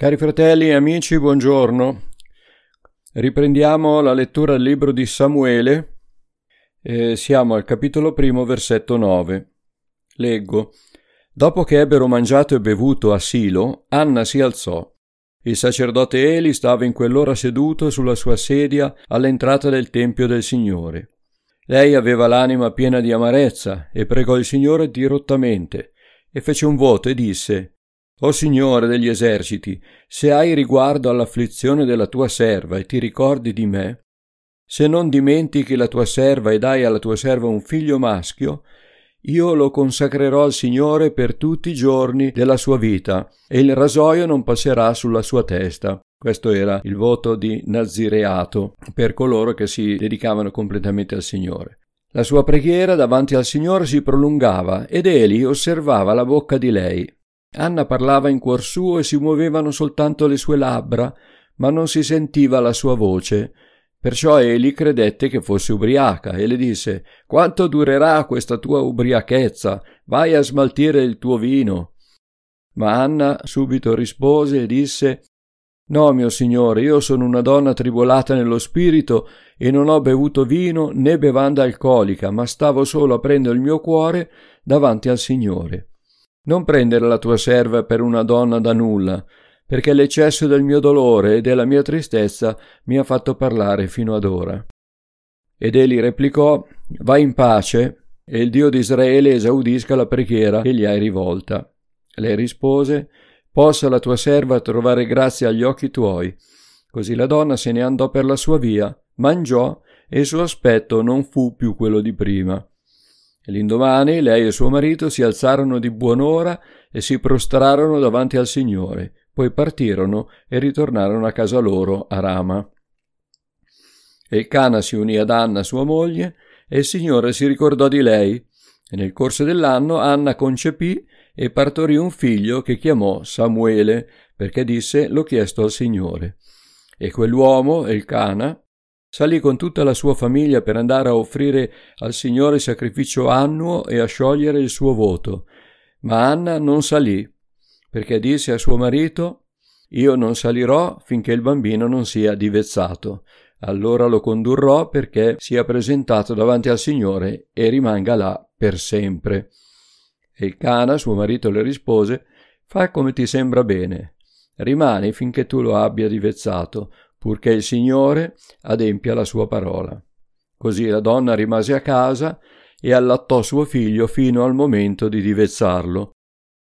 Cari fratelli e amici, buongiorno. Riprendiamo la lettura del libro di Samuele. Eh, siamo al capitolo primo, versetto 9. Leggo. Dopo che ebbero mangiato e bevuto a Silo, Anna si alzò. Il sacerdote Eli stava in quell'ora seduto sulla sua sedia all'entrata del tempio del Signore. Lei aveva l'anima piena di amarezza e pregò il Signore dirottamente e fece un voto e disse o Signore degli eserciti, se hai riguardo all'afflizione della tua serva e ti ricordi di me, se non dimentichi la tua serva e dai alla tua serva un figlio maschio, io lo consacrerò al Signore per tutti i giorni della sua vita, e il rasoio non passerà sulla sua testa. Questo era il voto di Nazireato per coloro che si dedicavano completamente al Signore. La sua preghiera davanti al Signore si prolungava ed Eli osservava la bocca di lei. Anna parlava in cuor suo e si muovevano soltanto le sue labbra, ma non si sentiva la sua voce. Perciò Eli credette che fosse ubriaca e le disse Quanto durerà questa tua ubriachezza? Vai a smaltire il tuo vino. Ma Anna subito rispose e disse No, mio signore, io sono una donna tribolata nello spirito e non ho bevuto vino né bevanda alcolica, ma stavo solo aprendo il mio cuore davanti al Signore. Non prendere la tua serva per una donna da nulla, perché l'eccesso del mio dolore e della mia tristezza mi ha fatto parlare fino ad ora. Ed egli replicò Vai in pace, e il Dio di Israele esaudisca la preghiera che gli hai rivolta. Lei rispose Possa la tua serva trovare grazia agli occhi tuoi. Così la donna se ne andò per la sua via, mangiò, e il suo aspetto non fu più quello di prima. L'indomani lei e suo marito si alzarono di buon'ora e si prostrarono davanti al Signore, poi partirono e ritornarono a casa loro a Rama. E Cana si unì ad Anna sua moglie e il Signore si ricordò di lei e nel corso dell'anno Anna concepì e partorì un figlio che chiamò Samuele perché disse l'ho chiesto al Signore. E quell'uomo, il Cana, Salì con tutta la sua famiglia per andare a offrire al Signore sacrificio annuo e a sciogliere il suo voto. Ma Anna non salì, perché disse a suo marito Io non salirò finché il bambino non sia divezzato. Allora lo condurrò perché sia presentato davanti al Signore e rimanga là per sempre. E il Cana, suo marito, le rispose Fai come ti sembra bene. Rimani finché tu lo abbia divezzato, purché il Signore adempia la sua parola. Così la donna rimase a casa e allattò suo figlio fino al momento di divezzarlo.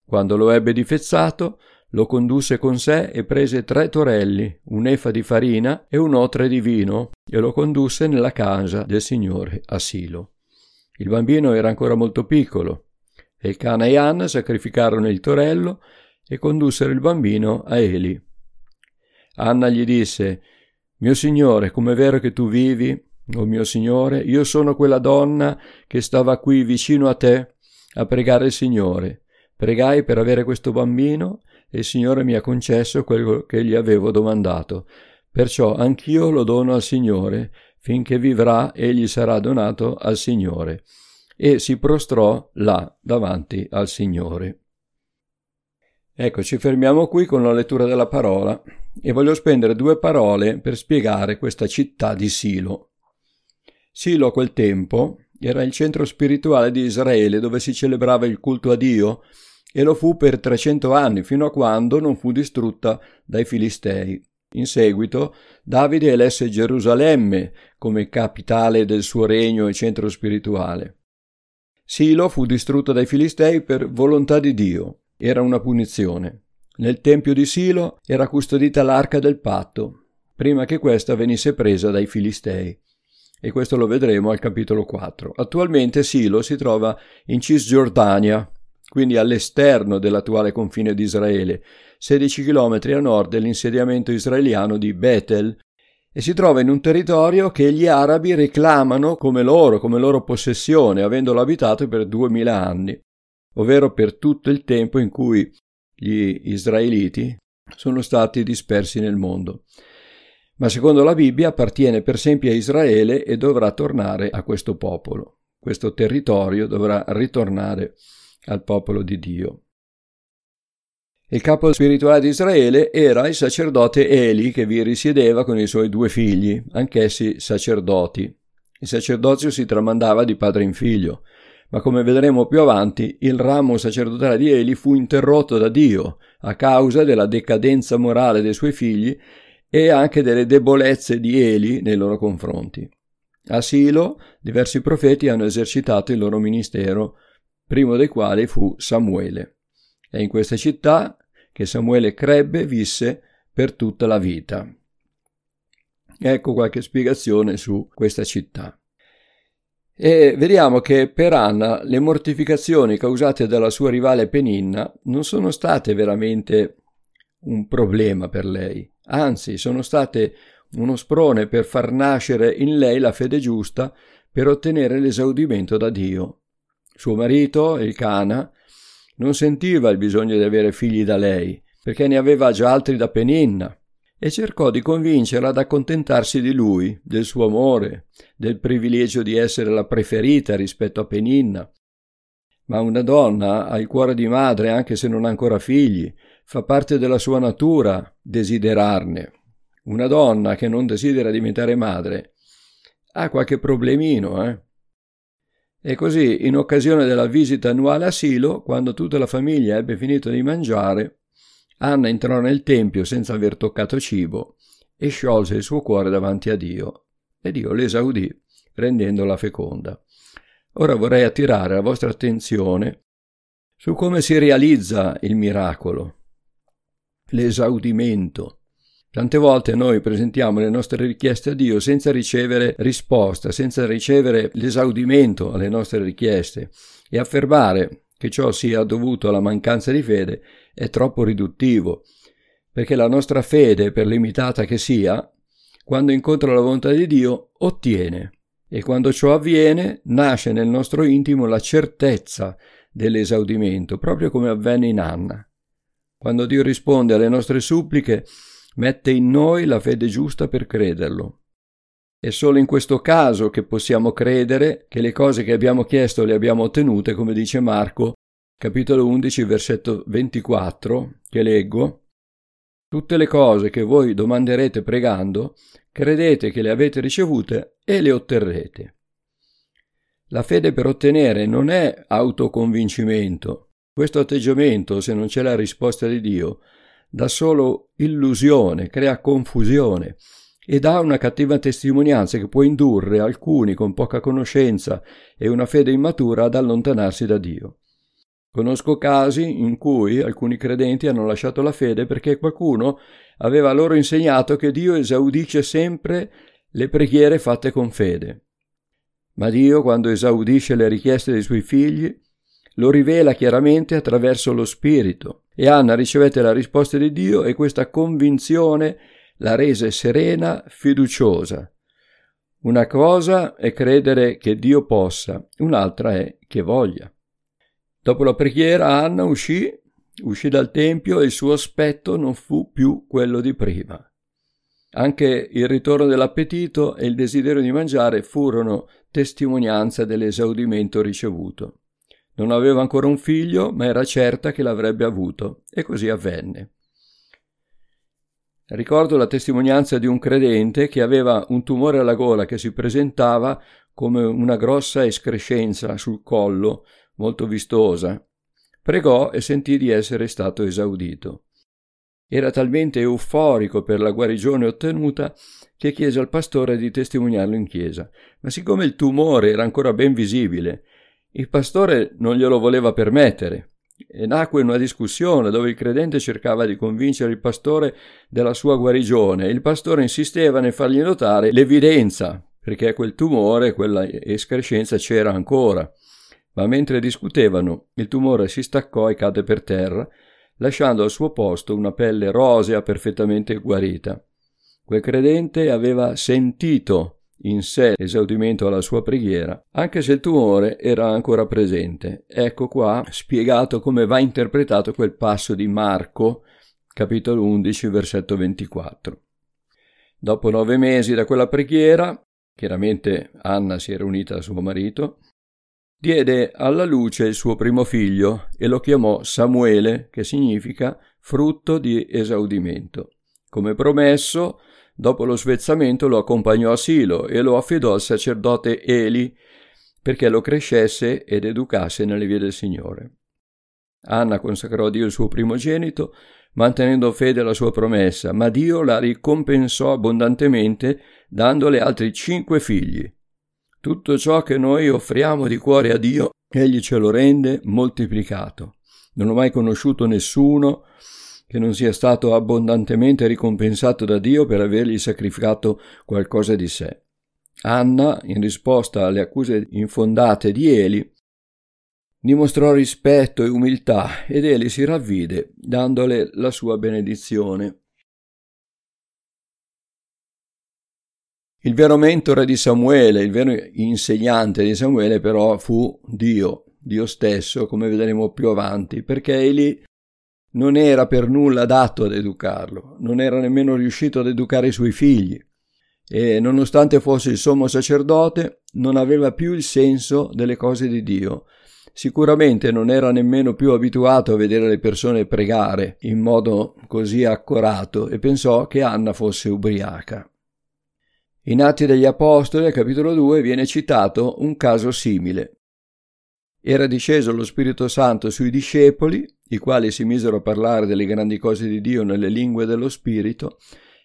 Quando lo ebbe difezzato, lo condusse con sé e prese tre torelli, un'efa di farina e un otre di vino, e lo condusse nella casa del Signore a Silo. Il bambino era ancora molto piccolo, e il Cana e Anna sacrificarono il torello e condussero il bambino a Eli. Anna gli disse Mio signore, com'è vero che tu vivi, o oh mio signore, io sono quella donna che stava qui vicino a te a pregare il Signore. Pregai per avere questo bambino e il Signore mi ha concesso quello che gli avevo domandato. Perciò anch'io lo dono al Signore, finché vivrà egli sarà donato al Signore. E si prostrò là davanti al Signore. Ecco, ci fermiamo qui con la lettura della parola e voglio spendere due parole per spiegare questa città di Silo. Silo a quel tempo era il centro spirituale di Israele dove si celebrava il culto a Dio e lo fu per 300 anni fino a quando non fu distrutta dai Filistei. In seguito Davide elesse Gerusalemme come capitale del suo regno e centro spirituale. Silo fu distrutta dai Filistei per volontà di Dio era una punizione. Nel tempio di Silo era custodita l'arca del patto, prima che questa venisse presa dai Filistei. E questo lo vedremo al capitolo 4. Attualmente Silo si trova in Cisgiordania, quindi all'esterno dell'attuale confine di Israele, 16 km a nord dell'insediamento israeliano di Bethel, e si trova in un territorio che gli arabi reclamano come loro, come loro possessione, avendolo abitato per duemila anni ovvero per tutto il tempo in cui gli israeliti sono stati dispersi nel mondo. Ma secondo la Bibbia appartiene per sempre a Israele e dovrà tornare a questo popolo. Questo territorio dovrà ritornare al popolo di Dio. Il capo spirituale di Israele era il sacerdote Eli che vi risiedeva con i suoi due figli, anch'essi sacerdoti. Il sacerdozio si tramandava di padre in figlio, ma come vedremo più avanti, il ramo sacerdotale di Eli fu interrotto da Dio a causa della decadenza morale dei suoi figli e anche delle debolezze di Eli nei loro confronti. A Silo diversi profeti hanno esercitato il loro ministero, primo dei quali fu Samuele. È in questa città che Samuele crebbe e visse per tutta la vita. Ecco qualche spiegazione su questa città. E vediamo che per Anna le mortificazioni causate dalla sua rivale Peninna non sono state veramente un problema per lei, anzi sono state uno sprone per far nascere in lei la fede giusta per ottenere l'esaudimento da Dio. Suo marito, il Cana, non sentiva il bisogno di avere figli da lei, perché ne aveva già altri da Peninna, e cercò di convincerla ad accontentarsi di lui, del suo amore, del privilegio di essere la preferita rispetto a Peninna. Ma una donna ha il cuore di madre anche se non ha ancora figli, fa parte della sua natura desiderarne. Una donna che non desidera diventare madre ha qualche problemino, eh? E così, in occasione della visita annuale a Silo, quando tutta la famiglia ebbe finito di mangiare, Anna entrò nel tempio senza aver toccato cibo e sciolse il suo cuore davanti a Dio, e Dio l'esaudì, rendendola feconda. Ora vorrei attirare la vostra attenzione su come si realizza il miracolo, l'esaudimento. Tante volte noi presentiamo le nostre richieste a Dio senza ricevere risposta, senza ricevere l'esaudimento alle nostre richieste e affermare che ciò sia dovuto alla mancanza di fede è troppo riduttivo, perché la nostra fede, per limitata che sia, quando incontra la volontà di Dio, ottiene. E quando ciò avviene, nasce nel nostro intimo la certezza dell'esaudimento, proprio come avvenne in Anna. Quando Dio risponde alle nostre suppliche, mette in noi la fede giusta per crederlo. È solo in questo caso che possiamo credere che le cose che abbiamo chiesto le abbiamo ottenute, come dice Marco, capitolo 11, versetto 24, che leggo. Tutte le cose che voi domanderete pregando, credete che le avete ricevute e le otterrete. La fede per ottenere non è autoconvincimento. Questo atteggiamento, se non c'è la risposta di Dio, dà solo illusione, crea confusione e dà una cattiva testimonianza che può indurre alcuni con poca conoscenza e una fede immatura ad allontanarsi da Dio. Conosco casi in cui alcuni credenti hanno lasciato la fede perché qualcuno aveva loro insegnato che Dio esaudisce sempre le preghiere fatte con fede. Ma Dio, quando esaudisce le richieste dei suoi figli, lo rivela chiaramente attraverso lo Spirito. E Anna ricevette la risposta di Dio e questa convinzione la rese serena, fiduciosa. Una cosa è credere che Dio possa, un'altra è che voglia. Dopo la preghiera Anna uscì, uscì dal tempio e il suo aspetto non fu più quello di prima. Anche il ritorno dell'appetito e il desiderio di mangiare furono testimonianza dell'esaudimento ricevuto. Non aveva ancora un figlio, ma era certa che l'avrebbe avuto, e così avvenne. Ricordo la testimonianza di un credente che aveva un tumore alla gola che si presentava come una grossa escrescenza sul collo, molto vistosa. Pregò e sentì di essere stato esaudito. Era talmente euforico per la guarigione ottenuta che chiese al pastore di testimoniarlo in chiesa, ma siccome il tumore era ancora ben visibile il pastore non glielo voleva permettere e nacque una discussione dove il credente cercava di convincere il pastore della sua guarigione e il pastore insisteva nel fargli notare l'evidenza, perché quel tumore, quella escrescenza c'era ancora. Ma mentre discutevano, il tumore si staccò e cadde per terra, lasciando al suo posto una pelle rosea perfettamente guarita. Quel credente aveva sentito in sé esaudimento alla sua preghiera, anche se il tumore era ancora presente. Ecco qua spiegato come va interpretato quel passo di Marco, capitolo 11, versetto 24. Dopo nove mesi da quella preghiera, chiaramente Anna si era unita a suo marito, diede alla luce il suo primo figlio e lo chiamò Samuele, che significa frutto di esaudimento. Come promesso, dopo lo svezzamento lo accompagnò a Silo e lo affidò al sacerdote Eli perché lo crescesse ed educasse nelle vie del Signore. Anna consacrò a Dio il suo primogenito, mantenendo fede alla sua promessa, ma Dio la ricompensò abbondantemente dandole altri cinque figli. Tutto ciò che noi offriamo di cuore a Dio, Egli ce lo rende moltiplicato. Non ho mai conosciuto nessuno che non sia stato abbondantemente ricompensato da Dio per avergli sacrificato qualcosa di sé. Anna, in risposta alle accuse infondate di Eli, dimostrò rispetto e umiltà ed Eli si ravvide, dandole la sua benedizione. Il vero mentore di Samuele, il vero insegnante di Samuele però fu Dio, Dio stesso, come vedremo più avanti, perché Eli non era per nulla adatto ad educarlo, non era nemmeno riuscito ad educare i suoi figli e nonostante fosse il sommo sacerdote non aveva più il senso delle cose di Dio. Sicuramente non era nemmeno più abituato a vedere le persone pregare in modo così accorato e pensò che Anna fosse ubriaca. In Atti degli Apostoli, al capitolo 2, viene citato un caso simile. Era disceso lo Spirito Santo sui discepoli, i quali si misero a parlare delle grandi cose di Dio nelle lingue dello Spirito,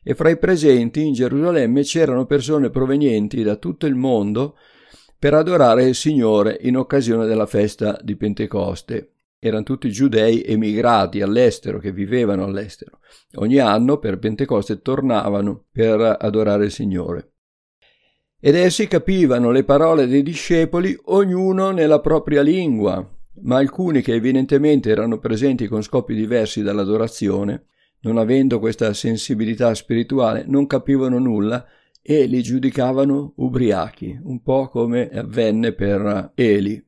e fra i presenti in Gerusalemme c'erano persone provenienti da tutto il mondo per adorare il Signore in occasione della festa di Pentecoste. Erano tutti giudei emigrati all'estero, che vivevano all'estero. Ogni anno per Pentecoste tornavano per adorare il Signore ed essi capivano le parole dei discepoli ognuno nella propria lingua, ma alcuni che evidentemente erano presenti con scopi diversi dall'adorazione, non avendo questa sensibilità spirituale, non capivano nulla e li giudicavano ubriachi, un po' come avvenne per Eli.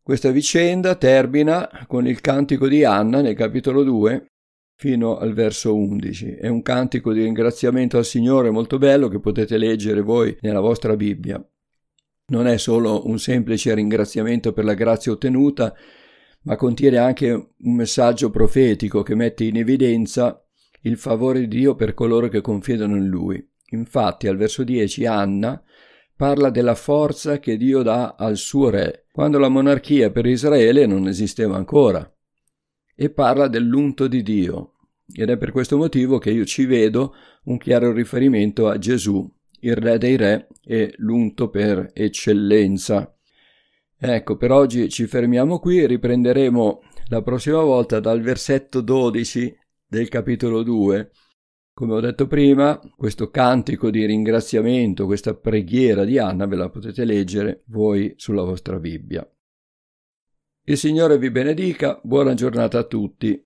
Questa vicenda termina con il cantico di Anna nel capitolo 2, fino al verso 11. È un cantico di ringraziamento al Signore molto bello che potete leggere voi nella vostra Bibbia. Non è solo un semplice ringraziamento per la grazia ottenuta, ma contiene anche un messaggio profetico che mette in evidenza il favore di Dio per coloro che confidano in Lui. Infatti, al verso 10, Anna parla della forza che Dio dà al suo re, quando la monarchia per Israele non esisteva ancora e parla dell'unto di Dio. Ed è per questo motivo che io ci vedo un chiaro riferimento a Gesù, il Re dei Re e l'unto per eccellenza. Ecco, per oggi ci fermiamo qui e riprenderemo la prossima volta dal versetto 12 del capitolo 2. Come ho detto prima, questo cantico di ringraziamento, questa preghiera di Anna ve la potete leggere voi sulla vostra Bibbia. Il Signore vi benedica, buona giornata a tutti.